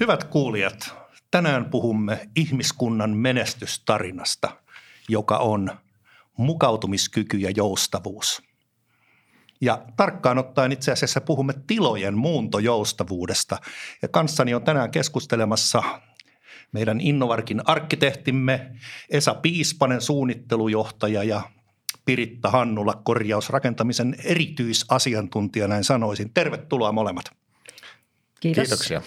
Hyvät kuulijat, tänään puhumme ihmiskunnan menestystarinasta, joka on mukautumiskyky ja joustavuus. Ja tarkkaan ottaen itse asiassa puhumme tilojen muuntojoustavuudesta. Ja kanssani on tänään keskustelemassa meidän Innovarkin arkkitehtimme Esa Piispanen, suunnittelujohtaja ja Piritta Hannula, korjausrakentamisen erityisasiantuntija, näin sanoisin. Tervetuloa molemmat. Kiitos. Kiitoksia.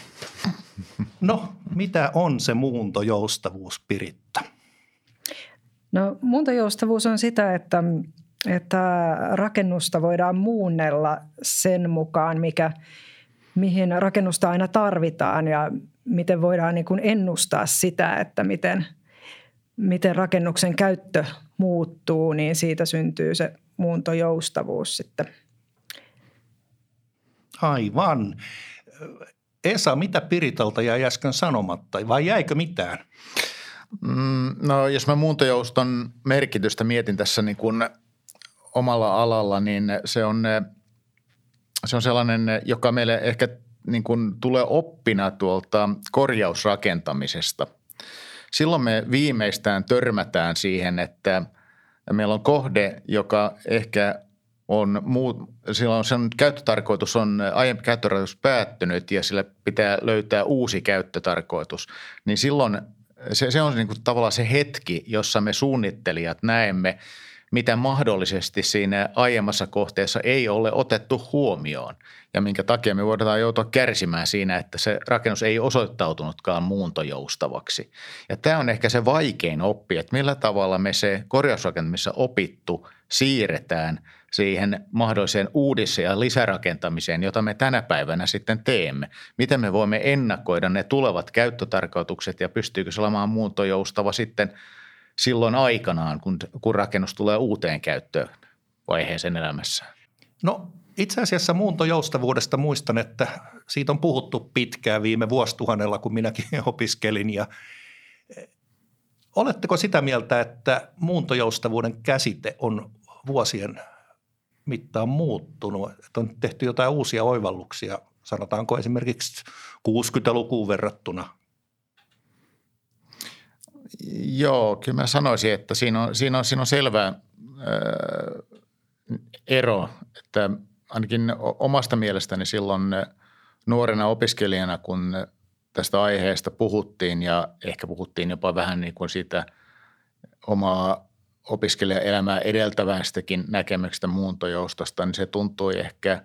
No, mitä on se muuntojoustavuus, Piritta? No, muuntojoustavuus on sitä, että, että rakennusta voidaan muunnella sen mukaan, mikä, mihin rakennusta aina tarvitaan ja miten voidaan niin kuin ennustaa sitä, että miten, miten rakennuksen käyttö muuttuu, niin siitä syntyy se muuntojoustavuus sitten. Aivan. Esa, mitä Piritalta jäi äsken sanomatta vai jäikö mitään? Mm, no jos mä muuntojouston merkitystä mietin tässä niin kuin omalla alalla, niin se on, se on sellainen, joka meille ehkä niin kuin tulee oppina tuolta korjausrakentamisesta. Silloin me viimeistään törmätään siihen, että meillä on kohde, joka ehkä on muu, silloin sen käyttötarkoitus on, aiempi käyttötarkoitus päättynyt ja sille pitää löytää uusi käyttötarkoitus, niin silloin se, se on niin kuin tavallaan se hetki, jossa me suunnittelijat näemme, mitä mahdollisesti siinä aiemmassa kohteessa ei ole otettu huomioon ja minkä takia me voidaan joutua kärsimään siinä, että se rakennus ei osoittautunutkaan muuntojoustavaksi. Ja tämä on ehkä se vaikein oppi, että millä tavalla me se korjausrakentamisessa opittu siirretään – siihen mahdolliseen uudis- ja lisärakentamiseen, jota me tänä päivänä sitten teemme. Miten me voimme ennakoida ne tulevat käyttötarkoitukset ja pystyykö se olemaan muuntojoustava sitten silloin aikanaan, kun, kun rakennus tulee uuteen käyttöön vaiheeseen elämässä? No itse asiassa muuntojoustavuudesta muistan, että siitä on puhuttu pitkään viime vuosituhannella, kun minäkin opiskelin ja Oletteko sitä mieltä, että muuntojoustavuuden käsite on vuosien mittaan muuttunut. Että on tehty jotain uusia oivalluksia, sanotaanko esimerkiksi 60-lukuun verrattuna. Joo, kyllä mä sanoisin, että siinä on, siinä on, siinä on selvä ää, ero, että ainakin omasta mielestäni silloin nuorena opiskelijana, kun tästä aiheesta puhuttiin ja ehkä puhuttiin jopa vähän niin kuin siitä omaa opiskelijaelämää edeltävästäkin näkemyksestä muuntojoustosta, niin se tuntui ehkä,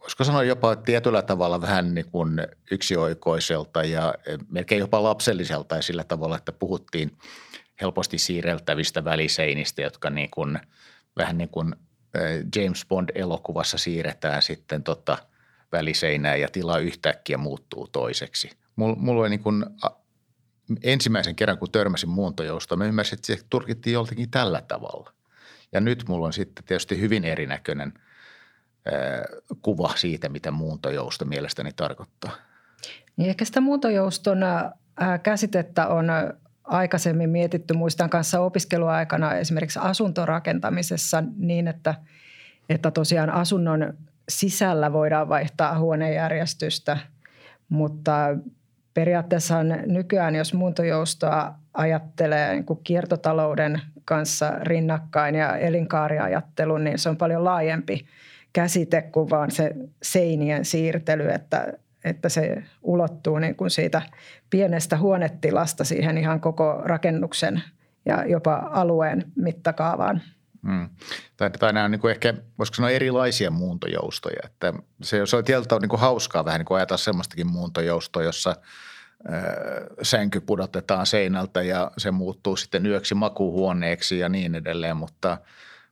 voisiko sanoa jopa tietyllä tavalla vähän niin kuin yksioikoiselta ja melkein jopa lapselliselta ja sillä tavalla, että puhuttiin helposti siirreltävistä väliseinistä, jotka niin kuin, vähän niin kuin James Bond-elokuvassa siirretään sitten tota väliseinää ja tila yhtäkkiä muuttuu toiseksi. Mulla, mulla oli niin kuin ensimmäisen kerran, kun törmäsin muuntojoustoon, mä ymmärsin, että se turkittiin joltakin tällä tavalla. Ja nyt mulla on sitten tietysti hyvin erinäköinen kuva siitä, mitä muuntojousto mielestäni tarkoittaa. Niin ehkä sitä muuntojouston käsitettä on aikaisemmin mietitty, muistan kanssa opiskeluaikana esimerkiksi asuntorakentamisessa niin, että, että tosiaan asunnon sisällä voidaan vaihtaa huonejärjestystä, mutta periaatteessa nykyään, jos muuntojoustoa ajattelee niin kuin kiertotalouden kanssa rinnakkain ja elinkaariajattelun, niin se on paljon laajempi käsite kuin vaan se seinien siirtely, että, että se ulottuu niin kuin siitä pienestä huonetilasta siihen ihan koko rakennuksen ja jopa alueen mittakaavaan. Hmm. Tai, tai nämä on niin kuin ehkä, voisiko sanoa erilaisia muuntojoustoja. Että se, se on tietyllä niin hauskaa vähän niin kuin ajatella semmoistakin muuntojoustoa, jossa sänky pudotetaan seinältä ja se muuttuu sitten yöksi makuuhuoneeksi ja niin edelleen, mutta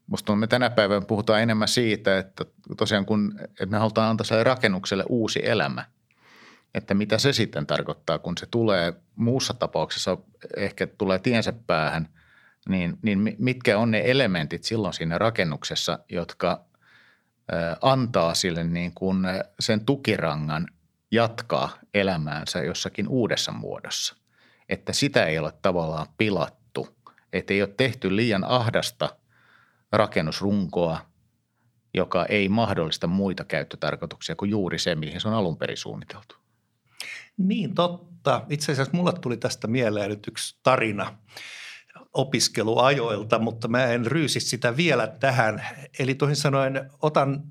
Musta me tänä päivänä puhutaan enemmän siitä, että tosiaan kun että me halutaan antaa sille rakennukselle uusi elämä, että mitä se sitten tarkoittaa, kun se tulee muussa tapauksessa ehkä tulee tiensä päähän – niin, niin mitkä on ne elementit silloin siinä rakennuksessa, jotka antaa sille niin kuin sen tukirangan jatkaa elämäänsä jossakin uudessa muodossa. Että sitä ei ole tavallaan pilattu, että ei ole tehty liian ahdasta rakennusrunkoa, joka ei mahdollista muita käyttötarkoituksia kuin juuri se, mihin se on alun perin suunniteltu. Niin totta. Itse asiassa mulle tuli tästä mieleen nyt yksi tarina opiskeluajoilta, mutta mä en ryysi sitä vielä tähän. Eli toisin sanoen otan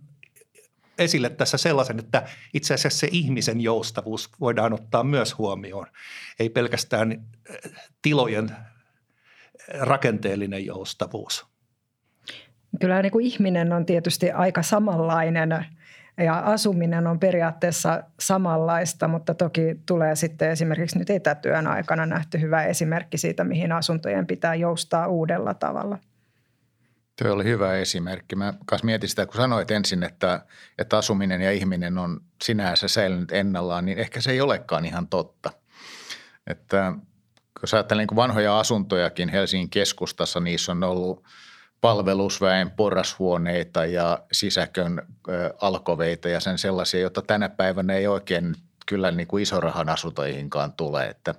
esille tässä sellaisen, että itse asiassa se ihmisen joustavuus voidaan ottaa myös huomioon. Ei pelkästään eh, tilojen rakenteellinen joustavuus. Kyllä niin kuin ihminen on tietysti aika samanlainen ja asuminen on periaatteessa samanlaista, mutta toki tulee sitten esimerkiksi nyt etätyön aikana nähty hyvä esimerkki siitä, mihin asuntojen pitää joustaa uudella tavalla. Tuo oli hyvä esimerkki. Mä kanssa mietin sitä, kun sanoit ensin, että, että asuminen ja ihminen on sinänsä säilynyt ennallaan, niin ehkä se ei olekaan ihan totta. Että kun ajattelee niin vanhoja asuntojakin Helsingin keskustassa, niissä on ollut palvelusväen porrashuoneita ja sisäkön alkoveita ja sen sellaisia, joita tänä päivänä ei oikein kyllä niin kuin isorahan asuntoihinkaan tule. Että,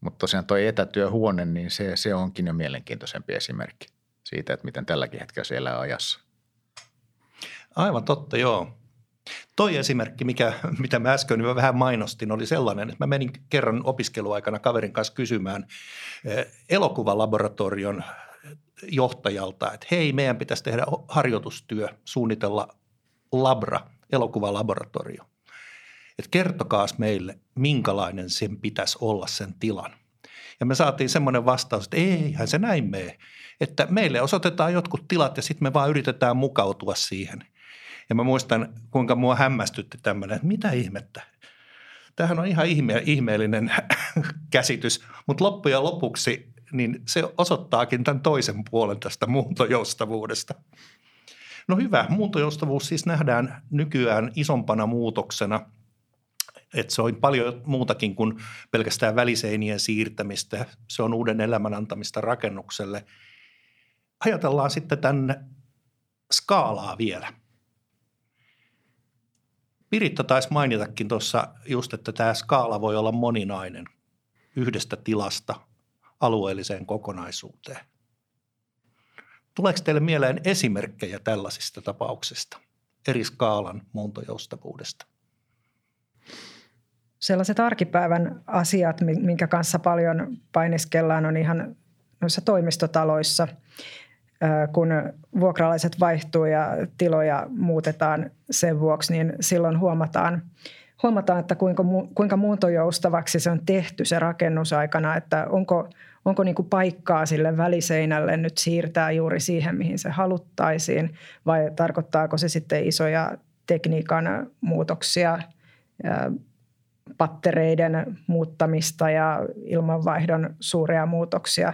mutta tosiaan tuo etätyöhuone, niin se, se onkin jo mielenkiintoisempi esimerkki siitä, että miten tälläkin hetkellä siellä ajassa. Aivan totta, joo. Toi esimerkki, mikä, mitä mä äsken vähän mainostin, oli sellainen, että mä menin kerran opiskeluaikana kaverin kanssa kysymään elokuvalaboratorion johtajalta, että hei, meidän pitäisi tehdä harjoitustyö, suunnitella labra, elokuvalaboratorio. Että kertokaas meille, minkälainen sen pitäisi olla sen tilan. Ja me saatiin semmoinen vastaus, että eihän se näin mene. Että meille osoitetaan jotkut tilat ja sitten me vaan yritetään mukautua siihen. Ja mä muistan, kuinka mua hämmästytti tämmöinen, että mitä ihmettä. Tämähän on ihan ihme, ihmeellinen käsitys, mutta loppujen lopuksi niin se osoittaakin tämän toisen puolen tästä muuntojoustavuudesta. No hyvä, muuntojoustavuus siis nähdään nykyään isompana muutoksena – että se on paljon muutakin kuin pelkästään väliseinien siirtämistä. Se on uuden elämän antamista rakennukselle. Ajatellaan sitten tänne skaalaa vielä. Piritta taisi mainitakin tuossa just, että tämä skaala voi olla moninainen yhdestä tilasta alueelliseen kokonaisuuteen. Tuleeko teille mieleen esimerkkejä tällaisista tapauksista, eri skaalan muuntojoustavuudesta? Sellaiset arkipäivän asiat, minkä kanssa paljon painiskellaan, on ihan noissa toimistotaloissa, kun vuokralaiset vaihtuu ja tiloja muutetaan sen vuoksi, niin silloin huomataan, huomataan että kuinka, kuinka muuntojoustavaksi se on tehty se rakennusaikana, että onko, onko niin kuin paikkaa sille väliseinälle nyt siirtää juuri siihen, mihin se haluttaisiin, vai tarkoittaako se sitten isoja tekniikan muutoksia, pattereiden muuttamista ja ilmanvaihdon suuria muutoksia.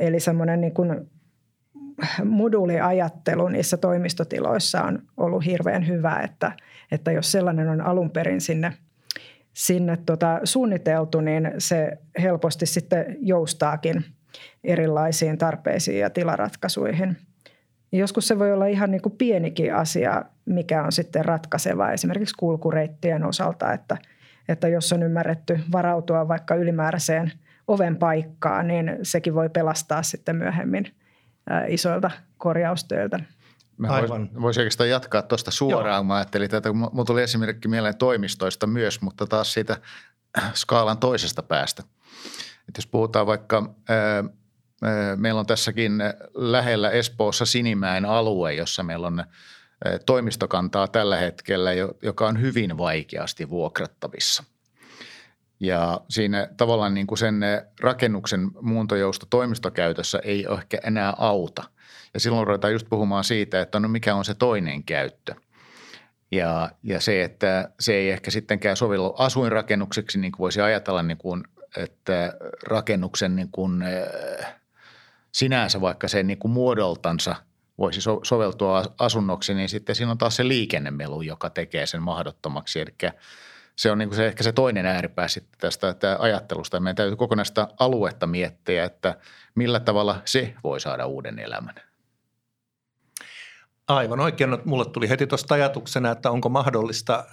Eli semmoinen niin kuin moduuliajattelu niissä toimistotiloissa on ollut hirveän hyvä, että, että jos sellainen on alun perin sinne, sinne tota suunniteltu, niin se helposti sitten joustaakin erilaisiin tarpeisiin ja tilaratkaisuihin. Joskus se voi olla ihan niin kuin pienikin asia, mikä on sitten ratkaiseva esimerkiksi kulkureittien osalta, että, että jos on ymmärretty varautua vaikka ylimääräiseen oven paikkaan, niin sekin voi pelastaa sitten myöhemmin – isoilta korjaustöiltä. Mä Aivan. Voisin oikeastaan jatkaa tuosta suoraan. Joo. Mä ajattelin tätä, kun tuli esimerkki mieleen toimistoista myös, mutta taas siitä skaalan toisesta päästä. Et jos puhutaan vaikka, ää, meillä on tässäkin lähellä Espoossa Sinimäen alue, jossa meillä on toimistokantaa tällä hetkellä, joka on hyvin vaikeasti vuokrattavissa – ja siinä tavallaan niin kuin sen rakennuksen muuntojousto toimistokäytössä ei ehkä enää auta. Ja silloin ruvetaan just puhumaan siitä, että no mikä on se toinen käyttö. Ja, ja se, että se ei ehkä sittenkään sovellu asuinrakennukseksi, niin kuin voisi ajatella, niin kuin, että rakennuksen niin kuin, sinänsä vaikka se niin kuin muodoltansa voisi so, soveltua asunnoksi, niin sitten siinä on taas se liikennemelu, joka tekee sen mahdottomaksi. Eli se on niin kuin se, ehkä se toinen ääripää sitten tästä että ajattelusta. Meidän täytyy kokonaista aluetta miettiä, että millä tavalla se voi saada uuden elämän. Aivan oikein. No, mulle tuli heti tuosta ajatuksena, että onko mahdollista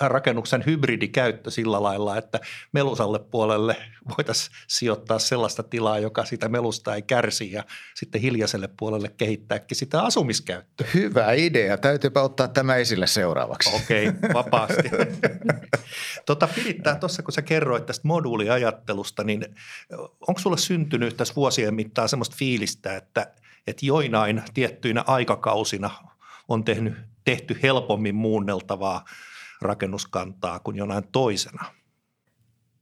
rakennuksen hybridikäyttö sillä lailla, että melusalle puolelle voitaisiin sijoittaa sellaista tilaa, joka sitä melusta ei kärsi ja sitten hiljaiselle puolelle kehittääkin sitä asumiskäyttöä. Hyvä idea. Täytyypä ottaa tämä esille seuraavaksi. Okei, okay, vapaasti. tota, pirittää tuossa, kun sä kerroit tästä moduuliajattelusta, niin onko sulle syntynyt tässä vuosien mittaan semmoista fiilistä, että, että joinain tiettyinä aikakausina on tehnyt, tehty helpommin muunneltavaa – rakennuskantaa kuin jonain toisena?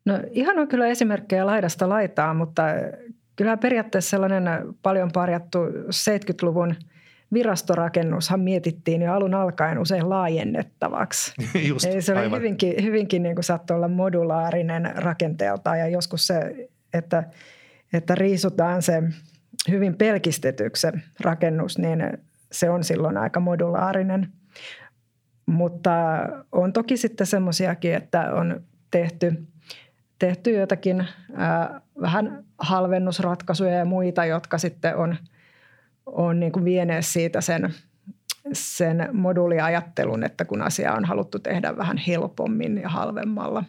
No ihan on kyllä esimerkkejä laidasta laitaa, mutta kyllä periaatteessa sellainen paljon parjattu 70-luvun virastorakennushan mietittiin jo alun alkaen usein laajennettavaksi. Just, Eli se oli aivan. hyvinkin, hyvinkin niin kuin saattoi olla modulaarinen rakenteelta ja joskus se, että, että riisutaan se hyvin pelkistetyksi se rakennus, niin se on silloin aika modulaarinen – mutta on toki sitten semmoisiakin, että on tehty, tehty jotakin ää, vähän halvennusratkaisuja ja muita, jotka sitten on, on niin kuin vieneet siitä sen, sen moduuliajattelun, että kun asia on haluttu tehdä vähän helpommin ja halvemmalla.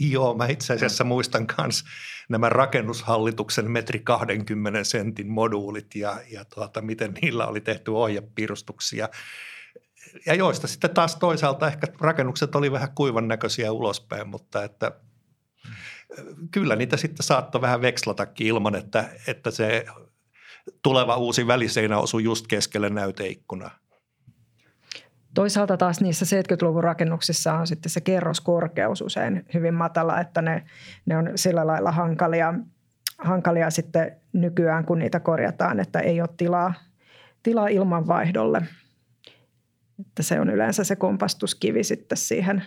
Joo, mä itse asiassa muistan myös nämä rakennushallituksen metri 20 sentin moduulit ja, ja tuota, miten niillä oli tehty ohjepirustuksia ja joista sitten taas toisaalta ehkä rakennukset oli vähän kuivan näköisiä ulospäin, mutta että kyllä niitä sitten saattoi vähän vekslatakin ilman, että, että se tuleva uusi väliseinä osui just keskelle näyteikkuna. Toisaalta taas niissä 70-luvun rakennuksissa on sitten se kerroskorkeus usein hyvin matala, että ne, ne on sillä lailla hankalia, hankalia sitten nykyään, kun niitä korjataan, että ei ole tilaa, tilaa ilmanvaihdolle – että se on yleensä se kompastuskivi sitten siihen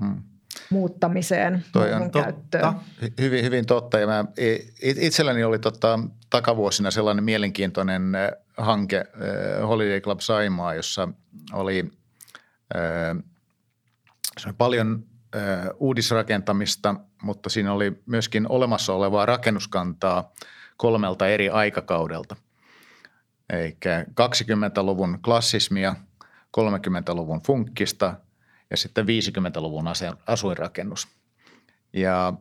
hmm. muuttamiseen, Toi on käyttöön. Totta. Hyvin, hyvin totta. Ja mä, itselläni oli tota, takavuosina sellainen mielenkiintoinen hanke Holiday Club Saimaa, jossa oli, äh, oli paljon uudisrakentamista, mutta siinä oli myöskin olemassa olevaa rakennuskantaa kolmelta eri aikakaudelta. Eikä 20-luvun klassismia – 30-luvun funkkista ja sitten 50-luvun asuinrakennus. Ja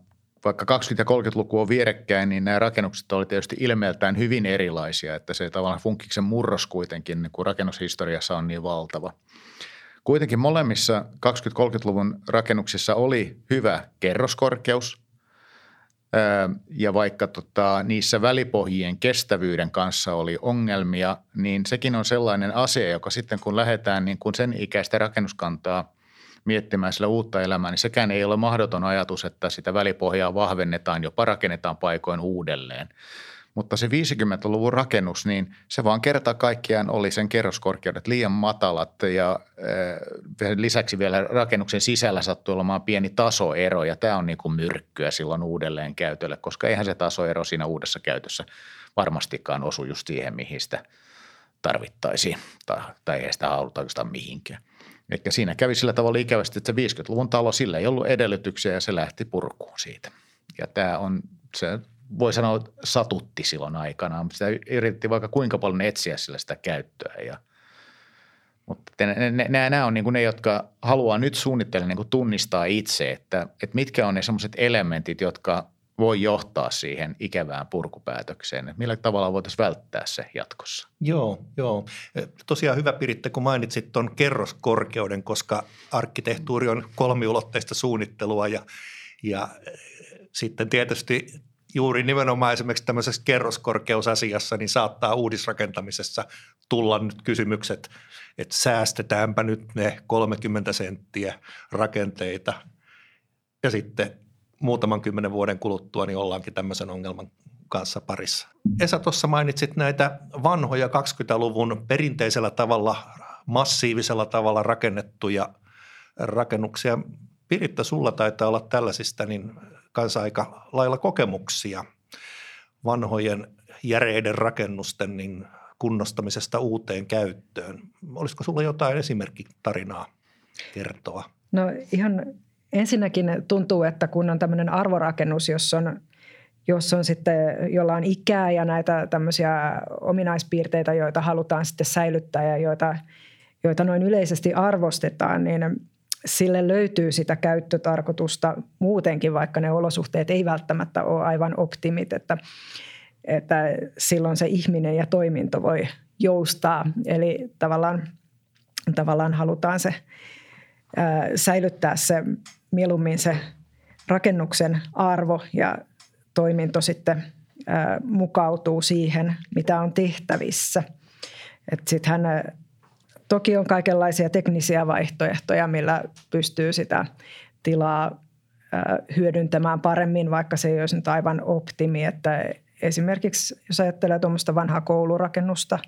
vaikka 20- ja 30-luku on vierekkäin, niin nämä rakennukset olivat tietysti ilmeeltään hyvin erilaisia, että se tavallaan funkkiksen murros kuitenkin niin kuin rakennushistoriassa on niin valtava. Kuitenkin molemmissa 20-30-luvun rakennuksissa oli hyvä kerroskorkeus, ja vaikka tota, niissä välipohjien kestävyyden kanssa oli ongelmia, niin sekin on sellainen asia, joka sitten kun lähdetään niin kun sen ikäistä rakennuskantaa miettimään sillä uutta elämää, niin sekään ei ole mahdoton ajatus, että sitä välipohjaa vahvennetaan, jopa rakennetaan paikoin uudelleen – mutta se 50-luvun rakennus, niin se vaan kerta kaikkiaan oli sen kerroskorkeudet liian matalat ja äh, lisäksi vielä rakennuksen sisällä sattui olemaan pieni tasoero ja tämä on niin kuin myrkkyä silloin uudelleen käytölle, koska eihän se tasoero siinä uudessa käytössä varmastikaan osu just siihen, mihin sitä tarvittaisiin tai, tai ei sitä haluta oikeastaan mihinkään. Eli siinä kävi sillä tavalla ikävästi, että se 50-luvun talo, sillä ei ollut edellytyksiä ja se lähti purkuun siitä. Ja tämä on, se voi sanoa, satutti silloin aikanaan, mutta sitä yritettiin vaikka kuinka paljon etsiä sillä sitä käyttöä. Ja, mutta nämä, on niin kuin ne, jotka haluaa nyt suunnittella niin kuin tunnistaa itse, että, että mitkä on ne sellaiset elementit, jotka voi johtaa siihen ikävään purkupäätökseen. Että millä tavalla voitaisiin välttää se jatkossa? Joo, joo. Tosiaan hyvä Piritte, kun mainitsit tuon kerroskorkeuden, koska arkkitehtuuri on kolmiulotteista suunnittelua ja, ja sitten tietysti juuri nimenomaan esimerkiksi tämmöisessä kerroskorkeusasiassa niin saattaa uudisrakentamisessa tulla nyt kysymykset, että säästetäänpä nyt ne 30 senttiä rakenteita ja sitten muutaman kymmenen vuoden kuluttua niin ollaankin tämmöisen ongelman kanssa parissa. Esa, tuossa mainitsit näitä vanhoja 20-luvun perinteisellä tavalla, massiivisella tavalla rakennettuja rakennuksia. Piritta, sulla taitaa olla tällaisista niin kanssa aika lailla kokemuksia vanhojen järeiden rakennusten niin kunnostamisesta uuteen käyttöön. Olisiko sulla jotain esimerkkitarinaa kertoa? No ihan ensinnäkin tuntuu, että kun on tämmöinen arvorakennus, jossa on, jos on sitten, jolla on ikää ja näitä tämmöisiä ominaispiirteitä, joita halutaan sitten säilyttää ja joita, joita noin yleisesti arvostetaan, niin sille löytyy sitä käyttötarkoitusta muutenkin, vaikka ne olosuhteet ei välttämättä ole aivan optimit, että, että silloin se ihminen ja toiminto voi joustaa. Eli tavallaan, tavallaan halutaan se ää, säilyttää se mieluummin se rakennuksen arvo ja toiminto sitten ää, mukautuu siihen, mitä on tehtävissä. Sittenhän toki on kaikenlaisia teknisiä vaihtoehtoja, millä pystyy sitä tilaa ää, hyödyntämään paremmin, vaikka se ei olisi nyt aivan optimi. Että esimerkiksi jos ajattelee tuommoista vanhaa koulurakennusta,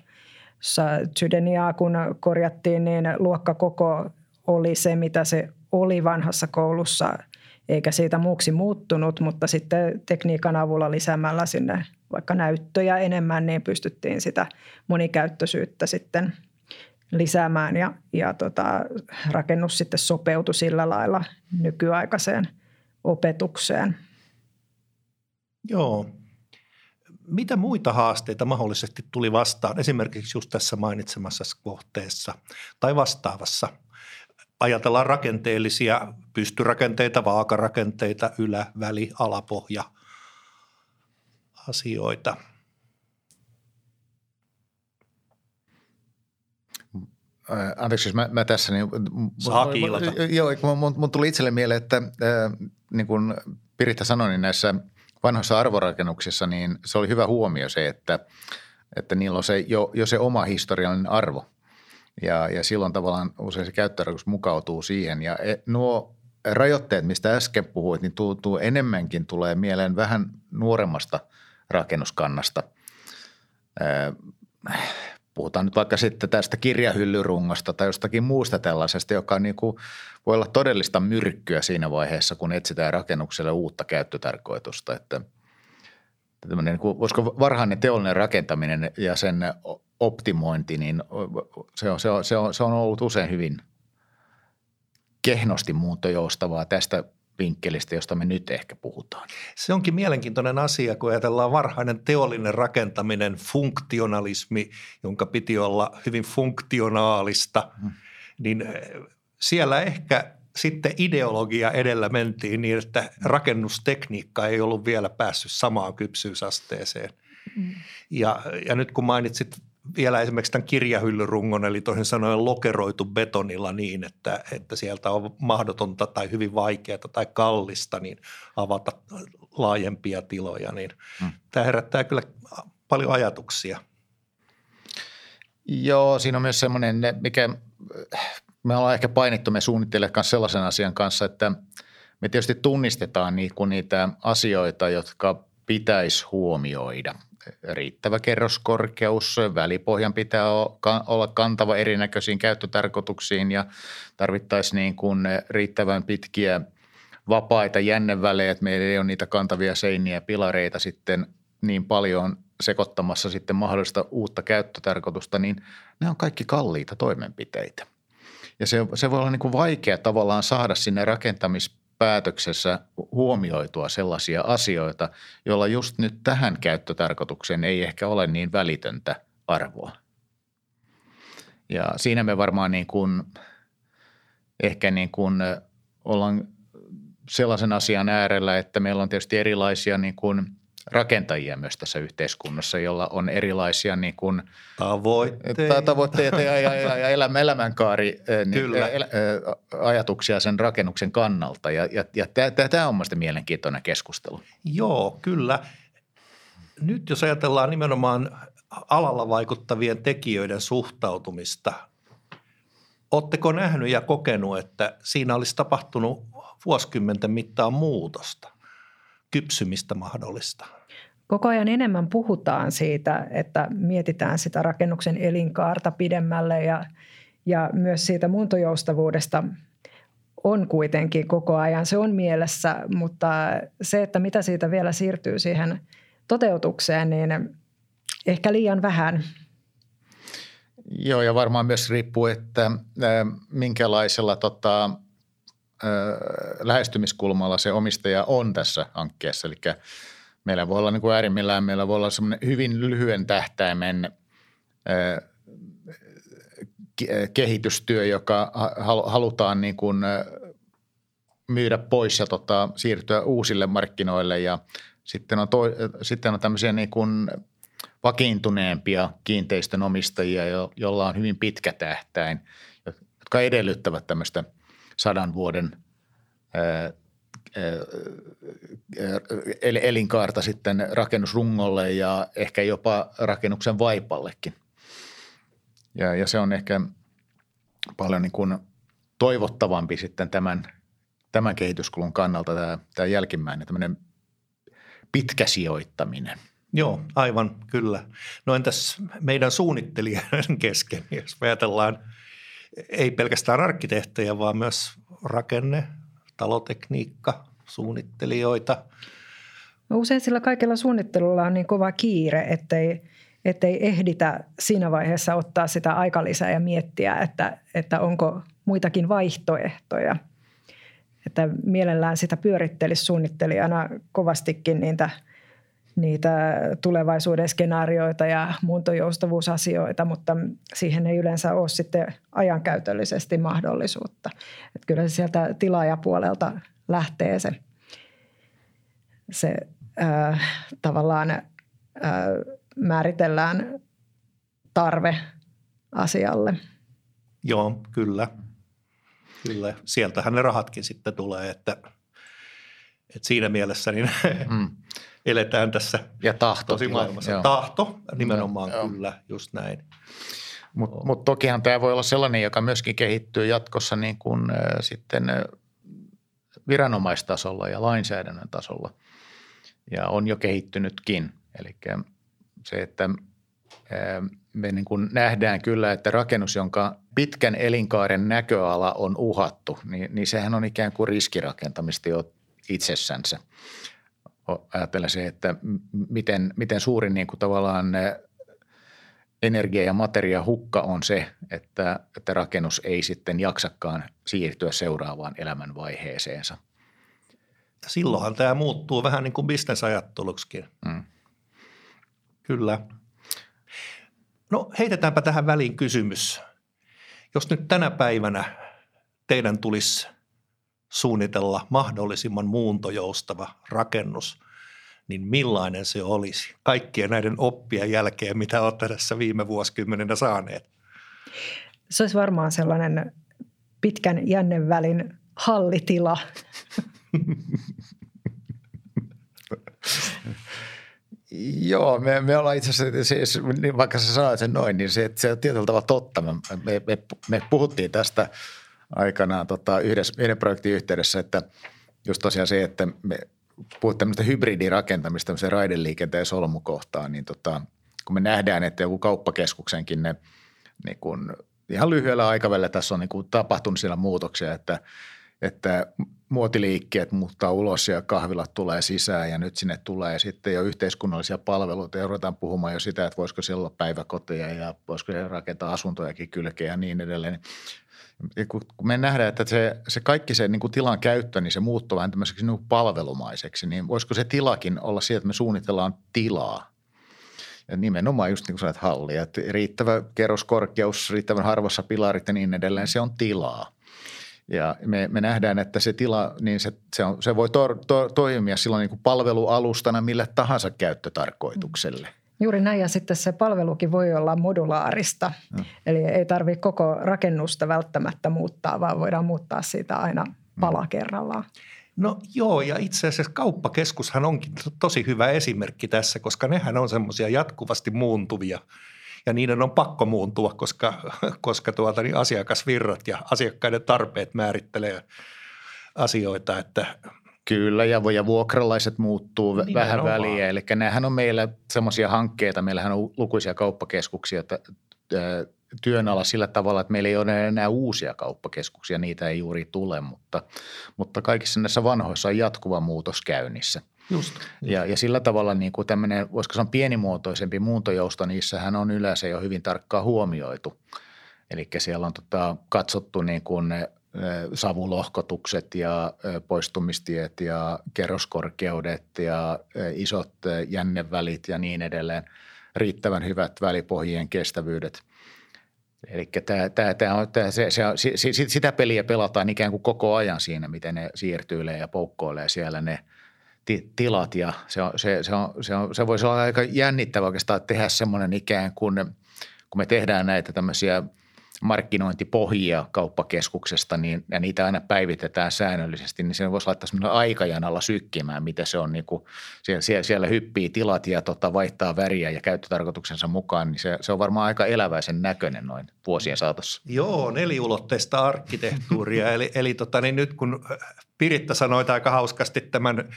jossa Tydeniaa kun korjattiin, niin luokkakoko oli se, mitä se oli vanhassa koulussa, eikä siitä muuksi muuttunut, mutta sitten tekniikan avulla lisäämällä sinne vaikka näyttöjä enemmän, niin pystyttiin sitä monikäyttöisyyttä sitten lisäämään ja, ja tota, rakennus sitten sopeutui sillä lailla nykyaikaiseen opetukseen. Joo. Mitä muita haasteita mahdollisesti tuli vastaan esimerkiksi just tässä mainitsemassa kohteessa tai vastaavassa – ajatellaan rakenteellisia pystyrakenteita, vaakarakenteita, ylä, väli, alapohja asioita. Anteeksi, jos mä, mä tässä niin... Saa kiilata. Joo, mun, mun tuli itselle mieleen, että äh, niin kuin Piritta sanoi, niin näissä vanhoissa arvorakennuksissa, niin se oli hyvä huomio se, että, että niillä on se, jo, jo se oma historiallinen arvo. Ja, ja silloin tavallaan usein se käyttötarkoitus mukautuu siihen. Ja e, nuo rajoitteet, mistä äsken puhuit, niin tuntuu enemmänkin tulee mieleen vähän nuoremmasta rakennuskannasta. Puhutaan nyt vaikka sitten tästä kirjahyllyrungosta tai jostakin muusta tällaisesta, joka niin kuin voi olla todellista myrkkyä siinä vaiheessa, kun etsitään rakennukselle uutta käyttötarkoitusta. Että niin kuin, voisiko varhainen teollinen rakentaminen ja sen optimointi, niin se on, se on, se on, se on ollut usein hyvin kehnosti muuntojoustavaa tästä vinkkelistä, josta me nyt ehkä puhutaan. Se onkin mielenkiintoinen asia, kun ajatellaan varhainen teollinen rakentaminen, funktionalismi, jonka piti olla hyvin funktionaalista, hmm. niin eh, siellä ehkä sitten ideologia edellä mentiin niin, että rakennustekniikka ei ollut vielä päässyt samaan kypsyysasteeseen. Mm. Ja, ja nyt kun mainitsit vielä esimerkiksi tämän kirjahyllyrungon, eli toisin sanoen lokeroitu betonilla niin, että, että sieltä on mahdotonta tai hyvin vaikeaa tai kallista niin avata laajempia tiloja, niin hmm. tämä herättää kyllä paljon ajatuksia. Joo, siinä on myös semmoinen, mikä me ollaan ehkä painittu me suunnittelijat kanssa sellaisen asian kanssa, että me tietysti tunnistetaan niitä asioita, jotka pitäisi huomioida – riittävä kerroskorkeus, välipohjan pitää olla kantava erinäköisiin käyttötarkoituksiin ja tarvittaisiin niin kuin riittävän pitkiä vapaita jännevälejä, että meillä ei ole niitä kantavia seiniä ja pilareita sitten niin paljon sekoittamassa sitten mahdollista uutta käyttötarkoitusta, niin ne on kaikki kalliita toimenpiteitä. Ja se, se voi olla niin kuin vaikea tavallaan saada sinne rakentamis päätöksessä huomioitua sellaisia asioita, joilla just nyt tähän käyttötarkoitukseen ei ehkä ole niin välitöntä arvoa. Ja siinä me varmaan niin kuin, ehkä niin kuin ollaan sellaisen asian äärellä, että meillä on tietysti erilaisia niin kuin – rakentajia myös tässä yhteiskunnassa, jolla on erilaisia niin kuin, tavoitteita, tavoitteita ja, ja, ja, ja elämän, elämänkaari niin, el, ajatuksia sen rakennuksen kannalta. Ja, ja, ja tämä on mielestäni mielenkiintoinen keskustelu. Joo, kyllä. Nyt jos ajatellaan nimenomaan alalla vaikuttavien tekijöiden suhtautumista, oletteko nähnyt ja kokenut, että siinä olisi tapahtunut vuosikymmenten mittaan muutosta? Kypsymistä mahdollista. Koko ajan enemmän puhutaan siitä, että mietitään sitä rakennuksen elinkaarta pidemmälle ja, ja myös siitä muuntojoustavuudesta on kuitenkin koko ajan. Se on mielessä, mutta se, että mitä siitä vielä siirtyy siihen toteutukseen, niin ehkä liian vähän. Joo, ja varmaan myös riippuu, että minkälaisella tota, lähestymiskulmalla se omistaja on tässä hankkeessa. Eli meillä voi olla niin kuin äärimmillään, meillä voi olla semmoinen hyvin lyhyen tähtäimen kehitystyö, joka halutaan niin kuin myydä pois ja tota, siirtyä uusille markkinoille ja sitten on, toi, sitten on tämmöisiä niin kuin vakiintuneempia kiinteistönomistajia, jo, joilla on hyvin pitkä tähtäin, jotka edellyttävät tämmöistä sadan vuoden elinkaarta sitten rakennusrungolle ja ehkä jopa rakennuksen vaipallekin. Ja, ja se on ehkä paljon niin kuin toivottavampi sitten tämän, tämän kehityskulun kannalta tämä, tämä jälkimmäinen tämmöinen pitkä sijoittaminen. Joo, aivan kyllä. No entäs meidän suunnittelijan kesken, jos ajatellaan ei pelkästään arkkitehtejä, vaan myös rakenne, talotekniikka, suunnittelijoita. No usein sillä kaikella suunnittelulla on niin kova kiire, ettei, ettei ehditä siinä vaiheessa ottaa sitä aikalisää ja miettiä, että, että onko muitakin vaihtoehtoja. Että mielellään sitä pyörittelisi suunnittelijana kovastikin niitä, niitä tulevaisuuden skenaarioita ja muuntojoustavuusasioita, mutta siihen ei yleensä ole sitten ajankäytöllisesti mahdollisuutta. Että kyllä se sieltä tilaajapuolelta lähtee se, se äh, tavallaan äh, määritellään tarve asialle. Joo, kyllä. Kyllä, sieltähän ne rahatkin sitten tulee, että, että siinä mielessä niin mm. Eletään tässä ja tahto, tosi maailmassa. Joo. Tahto, nimenomaan no, kyllä, just näin. Mutta mut tokihan tämä voi olla sellainen, joka myöskin kehittyy jatkossa niin kuin, äh, sitten äh, viranomaistasolla ja lainsäädännön tasolla ja on jo kehittynytkin. Eli se, että me niin kuin nähdään kyllä, että rakennus, jonka pitkän elinkaaren näköala on uhattu, niin, niin sehän on ikään kuin riskirakentamista jo itsessänsä. Ajattelen se, että miten, miten suuri niin kuin tavallaan energia- ja materia hukka on se, että, että rakennus ei sitten jaksakaan siirtyä seuraavaan elämänvaiheeseensa. Silloinhan tämä muuttuu vähän niin kuin bisnesajatteluksikin. Mm. Kyllä. No heitetäänpä tähän väliin kysymys. Jos nyt tänä päivänä teidän tulisi suunnitella mahdollisimman muuntojoustava rakennus, niin millainen se olisi kaikkien näiden oppien jälkeen, mitä olette tässä viime vuosikymmeninä saaneet? Se olisi varmaan sellainen pitkän jännevälin hallitila. Joo, me, me ollaan itse asiassa, siis, niin vaikka sä sanoit sen noin, niin se, se on tietyllä tavalla totta. Me, me, me puhuttiin tästä aikanaan tota, yhdessä, meidän projektin yhteydessä, että just tosiaan se, että me puhut tämmöistä hybridirakentamista tämmöisen raideliikenteen solmukohtaan, niin tota, kun me nähdään, että joku kauppakeskuksenkin ne niin kun, ihan lyhyellä aikavälillä tässä on niin kuin tapahtunut siellä muutoksia, että, että muotiliikkeet muuttaa ulos ja kahvilat tulee sisään ja nyt sinne tulee sitten jo yhteiskunnallisia palveluita ja ruvetaan puhumaan jo sitä, että voisiko siellä olla päiväkoteja ja voisiko siellä rakentaa asuntojakin kylkeä ja niin edelleen kun me nähdään, että se, se kaikki se niin kuin tilan käyttö, niin se muuttuu vähän tämmöiseksi niin palvelumaiseksi, niin voisiko se tilakin olla siitä, että me suunnitellaan tilaa ja nimenomaan just niin kuin sanoit halli, että riittävä kerroskorkeus, riittävän harvassa pilarit ja niin edelleen, se on tilaa. Ja me, me nähdään, että se tila, niin se, se, on, se voi to, to, toimia silloin niin kuin palvelualustana mille tahansa käyttötarkoitukselle. Mm. Juuri näin ja sitten se palvelukin voi olla modulaarista. Mm. Eli ei tarvitse koko rakennusta välttämättä muuttaa, vaan voidaan muuttaa siitä aina pala mm. kerrallaan. No joo, ja itse asiassa kauppakeskushan onkin tosi hyvä esimerkki tässä, koska nehän on semmoisia jatkuvasti muuntuvia ja niiden on pakko muuntua, koska, koska tuota, niin asiakasvirrat ja asiakkaiden tarpeet määrittelee asioita, että Kyllä, ja, ja vuokralaiset muuttuu Nimenomaan. vähän väliä. Eli nämähän on meillä semmoisia hankkeita, meillähän on lukuisia kauppakeskuksia että, työn alla sillä tavalla, että meillä ei ole enää uusia kauppakeskuksia, niitä ei juuri tule, mutta, mutta kaikissa näissä vanhoissa on jatkuva muutos käynnissä. Just. Ja, ja sillä tavalla niin kuin tämmöinen, voisiko sanoa pienimuotoisempi muuntojousto, niissähän on yleensä jo hyvin tarkkaan huomioitu. Eli siellä on tota, katsottu niin kuin ne savulohkotukset ja poistumistiet ja kerroskorkeudet ja isot jännevälit ja niin edelleen, riittävän hyvät välipohjien kestävyydet. Eli tämä, tämä, on, se, se, se, sitä peliä pelataan ikään kuin koko ajan siinä, miten ne siirtyilee ja poukkoilee siellä ne tilat. Ja se, on, se, se, on, se, on, se voisi olla aika jännittävä oikeastaan tehdä semmoinen ikään kuin, kun me tehdään näitä tämmöisiä – markkinointipohjia kauppakeskuksesta niin, ja niitä aina päivitetään säännöllisesti, niin sen voisi laittaa semmoinen aikajanalla sykkimään, mitä se on. Niin kuin, siellä, siellä hyppii tilat ja tota, vaihtaa väriä ja käyttötarkoituksensa mukaan, niin se, se on varmaan aika eläväisen näköinen noin vuosien saatossa. Joo, neliulotteista arkkitehtuuria. eli eli tota, niin nyt kun Piritta sanoi aika hauskasti tämän,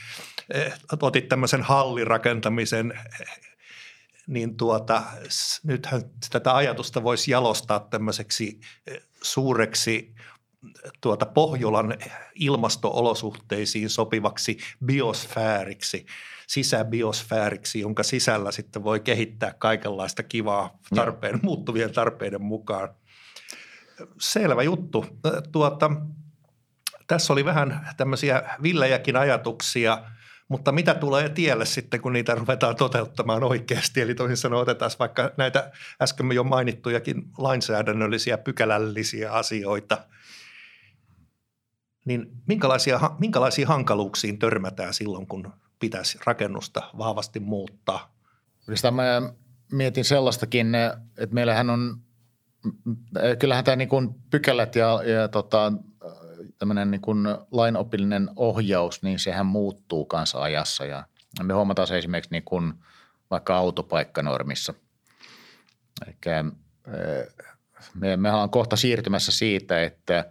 eh, otit tämmöisen hallirakentamisen niin tuota, nythän tätä ajatusta voisi jalostaa tämmöiseksi eh, suureksi tuota Pohjolan ilmastoolosuhteisiin sopivaksi biosfääriksi, sisäbiosfääriksi, jonka sisällä sitten voi kehittää kaikenlaista kivaa tarpeen, muuttuvien tarpeiden mukaan. Selvä juttu. Tuota, tässä oli vähän tämmöisiä villejäkin ajatuksia – mutta mitä tulee tielle sitten, kun niitä ruvetaan toteuttamaan oikeasti? Eli toisin sanoen otetaan vaikka näitä äsken jo mainittujakin lainsäädännöllisiä, pykälällisiä asioita. Niin minkälaisia, minkälaisiin hankaluuksiin törmätään silloin, kun pitäisi rakennusta vahvasti muuttaa? Sitä mä mietin sellaistakin, että meillähän on, kyllähän tämä niin kuin pykälät ja, ja tota, tämmöinen niin lainopillinen ohjaus, niin sehän muuttuu kanssa ajassa ja me huomataan se esimerkiksi niin kuin vaikka autopaikkanormissa. Eli me, me ollaan kohta siirtymässä siitä, että,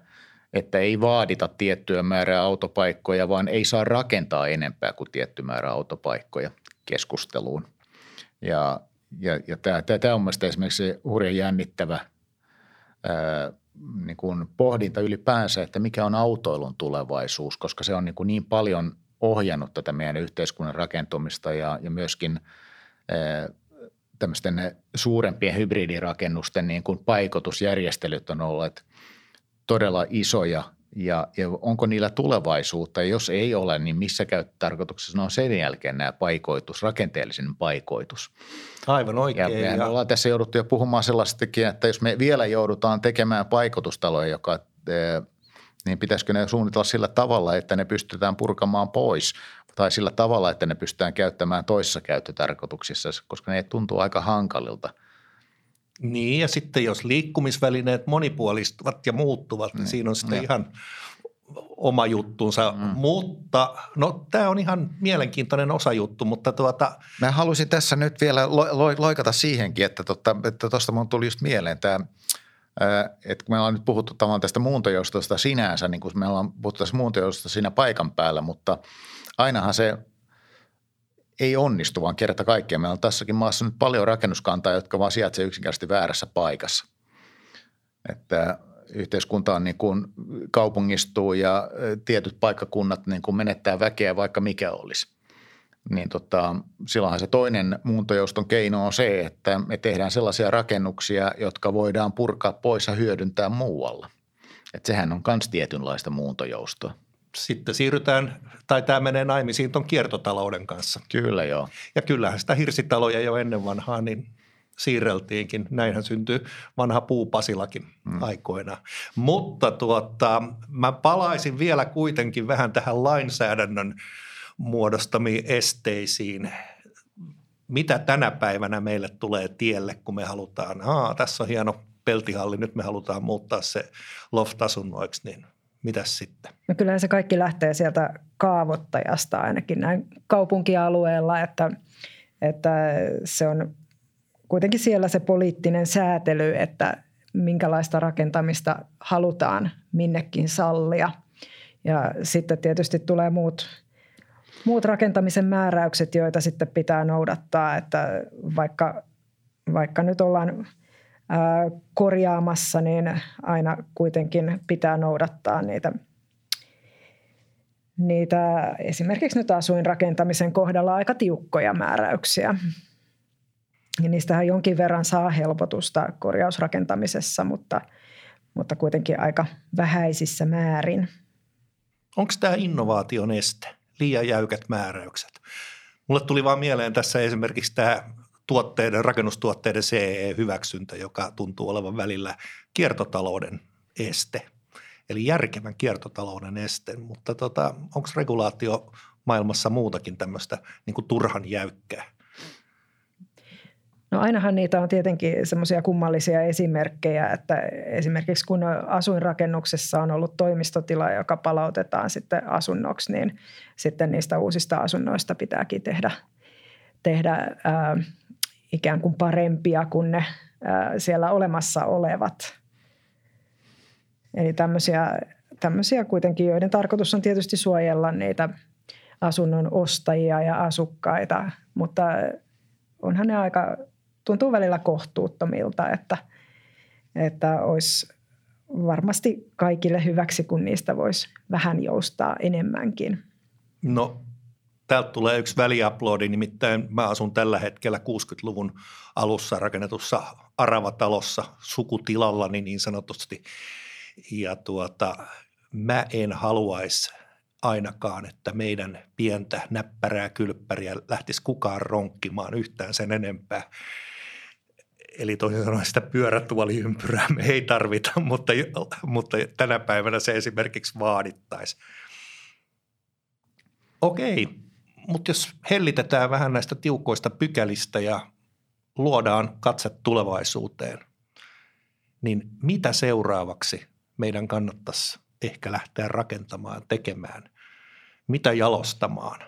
että ei vaadita tiettyä määrää autopaikkoja, vaan ei saa rakentaa enempää kuin tietty määrä autopaikkoja keskusteluun. Ja, ja, ja tämä, tämä on mielestäni esimerkiksi hurjan jännittävä ää, niin kuin pohdinta ylipäänsä, että mikä on autoilun tulevaisuus, koska se on niin, kuin niin paljon ohjannut tätä meidän yhteiskunnan rakentumista ja, ja myöskin tämmöisten suurempien hybridirakennusten niin kuin paikotusjärjestelyt on olleet todella isoja ja, ja onko niillä tulevaisuutta ja jos ei ole, niin missä käyttötarkoituksessa on sen jälkeen nämä paikoitus, rakenteellinen paikoitus. Aivan oikein. Ja mehän ja... ollaan tässä jouduttu jo puhumaan sellaistakin, että jos me vielä joudutaan tekemään paikotustaloja, joka niin pitäisikö ne suunnitella sillä tavalla, että ne pystytään purkamaan pois tai sillä tavalla, että ne pystytään käyttämään toisissa käyttötarkoituksissa, koska ne tuntuu aika hankalilta – niin ja sitten jos liikkumisvälineet monipuolistuvat ja muuttuvat, niin, niin siinä on sitten ja. ihan oma juttunsa, mm. mutta no tämä on ihan mielenkiintoinen osajuttu, mutta tuota. Mä haluaisin tässä nyt vielä lo, lo, loikata siihenkin, että tuosta että mun tuli just mieleen tämä, että kun me ollaan nyt puhuttu tavallaan tästä muuntojoustosta sinänsä, niin kuin me ollaan puhuttu tästä muuntojoustosta siinä paikan päällä, mutta ainahan se ei onnistu, vaan kerta kaikkiaan. Meillä on tässäkin maassa nyt paljon rakennuskantaa, jotka vaan sijaitsee yksinkertaisesti väärässä paikassa. Että yhteiskunta on niin kuin kaupungistuu ja tietyt paikkakunnat niin kuin menettää väkeä, vaikka mikä olisi. Niin tota, silloinhan se toinen muuntojouston keino on se, että me tehdään sellaisia rakennuksia, jotka voidaan purkaa pois ja hyödyntää muualla. Että sehän on myös tietynlaista muuntojoustoa sitten siirrytään, tai tämä menee naimisiin tuon kiertotalouden kanssa. Kyllä joo. Ja kyllähän sitä hirsitaloja jo ennen vanhaa niin siirreltiinkin. Näinhän syntyi vanha puupasilakin hmm. aikoina. Mutta tuota, mä palaisin vielä kuitenkin vähän tähän lainsäädännön muodostamiin esteisiin. Mitä tänä päivänä meille tulee tielle, kun me halutaan, Aa, tässä on hieno peltihalli, nyt me halutaan muuttaa se loft-asunnoiksi, niin – mitäs sitten? No kyllähän se kaikki lähtee sieltä kaavoittajasta ainakin näin kaupunkialueella, että, että se on kuitenkin siellä se poliittinen säätely, että minkälaista rakentamista halutaan minnekin sallia. Ja sitten tietysti tulee muut, muut rakentamisen määräykset, joita sitten pitää noudattaa, että vaikka, vaikka nyt ollaan korjaamassa, niin aina kuitenkin pitää noudattaa niitä, niitä esimerkiksi nyt asuinrakentamisen kohdalla aika tiukkoja määräyksiä. Ja niistähän jonkin verran saa helpotusta korjausrakentamisessa, mutta, mutta kuitenkin aika vähäisissä määrin. Onko tämä innovaation este, liian jäykät määräykset? Mulle tuli vaan mieleen tässä esimerkiksi tämä tuotteiden, rakennustuotteiden CE-hyväksyntä, joka tuntuu olevan välillä kiertotalouden este, eli järkevän kiertotalouden este. Mutta tota, onko regulaatio maailmassa muutakin tämmöistä niin turhan jäykkää? No ainahan niitä on tietenkin semmoisia kummallisia esimerkkejä, että esimerkiksi kun asuinrakennuksessa on ollut toimistotila, joka palautetaan sitten asunnoksi, niin sitten niistä uusista asunnoista pitääkin tehdä, tehdä ää, ikään kuin parempia kuin ne siellä olemassa olevat. Eli tämmöisiä, tämmöisiä kuitenkin, joiden tarkoitus on tietysti suojella niitä asunnon ostajia ja asukkaita, mutta onhan ne aika tuntuu välillä kohtuuttomilta, että, että olisi varmasti kaikille hyväksi, kun niistä voisi vähän joustaa enemmänkin. No täältä tulee yksi väliaplodi, nimittäin mä asun tällä hetkellä 60-luvun alussa rakennetussa Arava-talossa sukutilallani niin sanotusti. Ja tuota, mä en haluaisi ainakaan, että meidän pientä näppärää kylppäriä lähtisi kukaan ronkkimaan yhtään sen enempää Eli toisin sanoen sitä pyörätuoliympyrää me ei tarvita, mutta, mutta tänä päivänä se esimerkiksi vaadittaisi. Okei, mutta jos hellitetään vähän näistä tiukoista pykälistä ja luodaan katse tulevaisuuteen, niin mitä seuraavaksi meidän kannattaisi ehkä lähteä rakentamaan, tekemään? Mitä jalostamaan?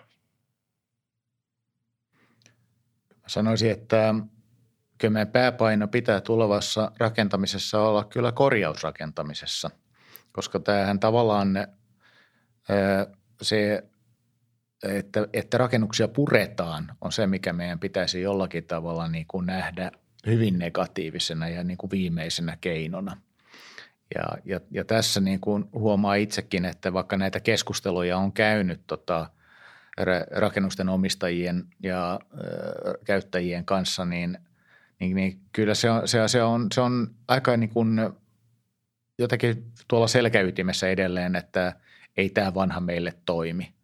Sanoisin, että kyllä meidän pääpaino pitää tulevassa rakentamisessa olla kyllä korjausrakentamisessa, koska tämähän tavallaan se, että, että rakennuksia puretaan, on se, mikä meidän pitäisi jollakin tavalla niin kuin nähdä hyvin negatiivisena ja niin kuin viimeisenä keinona. Ja, ja, ja tässä niin kuin huomaa itsekin, että vaikka näitä keskusteluja on käynyt tota, rakennusten omistajien ja ö, käyttäjien kanssa, niin – niin, niin kyllä se on, se, se on, se on aika niin kuin jotenkin tuolla selkäytimessä edelleen, että ei tämä vanha meille toimi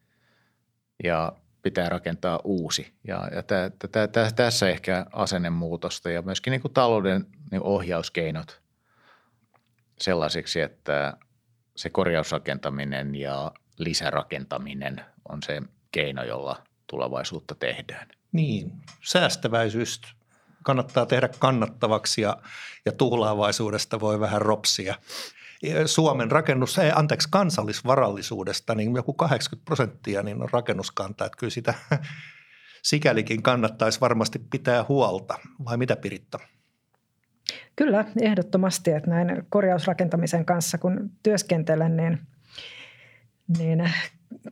ja pitää rakentaa uusi. Ja, ja tä, tä, tä, tässä ehkä asennemuutosta ja myöskin niin kuin talouden niin ohjauskeinot sellaisiksi, että se korjausrakentaminen ja lisärakentaminen on se keino, jolla tulevaisuutta tehdään. Niin, säästäväisyys kannattaa tehdä kannattavaksi ja, ja tuhlaavaisuudesta voi vähän ropsia. Suomen rakennus, ei, anteeksi, kansallisvarallisuudesta, niin joku 80 prosenttia niin on rakennuskanta, että kyllä sitä sikälikin kannattaisi varmasti pitää huolta. Vai mitä Piritta? Kyllä, ehdottomasti, että näin korjausrakentamisen kanssa kun työskentelen, niin, niin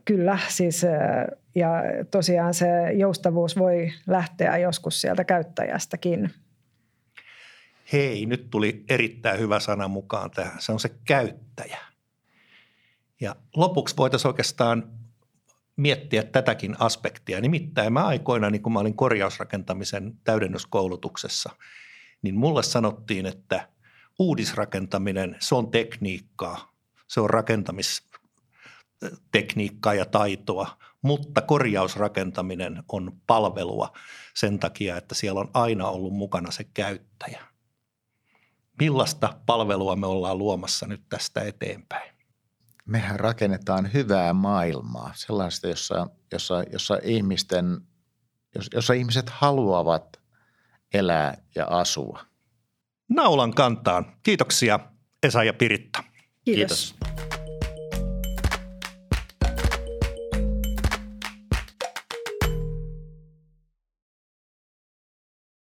Kyllä, siis ja tosiaan se joustavuus voi lähteä joskus sieltä käyttäjästäkin. Hei, nyt tuli erittäin hyvä sana mukaan tähän. Se on se käyttäjä. Ja lopuksi voitaisiin oikeastaan miettiä tätäkin aspektia. Nimittäin mä aikoina, niin kun mä olin korjausrakentamisen täydennyskoulutuksessa, niin mulle sanottiin, että uudisrakentaminen, se on tekniikkaa, se on rakentamis, tekniikkaa ja taitoa, mutta korjausrakentaminen on palvelua sen takia, että siellä on aina ollut mukana se käyttäjä. Millaista palvelua me ollaan luomassa nyt tästä eteenpäin? Mehän rakennetaan hyvää maailmaa, sellaista, jossa, jossa, jossa, ihmisten, jossa ihmiset haluavat elää ja asua. Naulan kantaan. Kiitoksia Esa ja Piritta. Kiitos. Kiitos.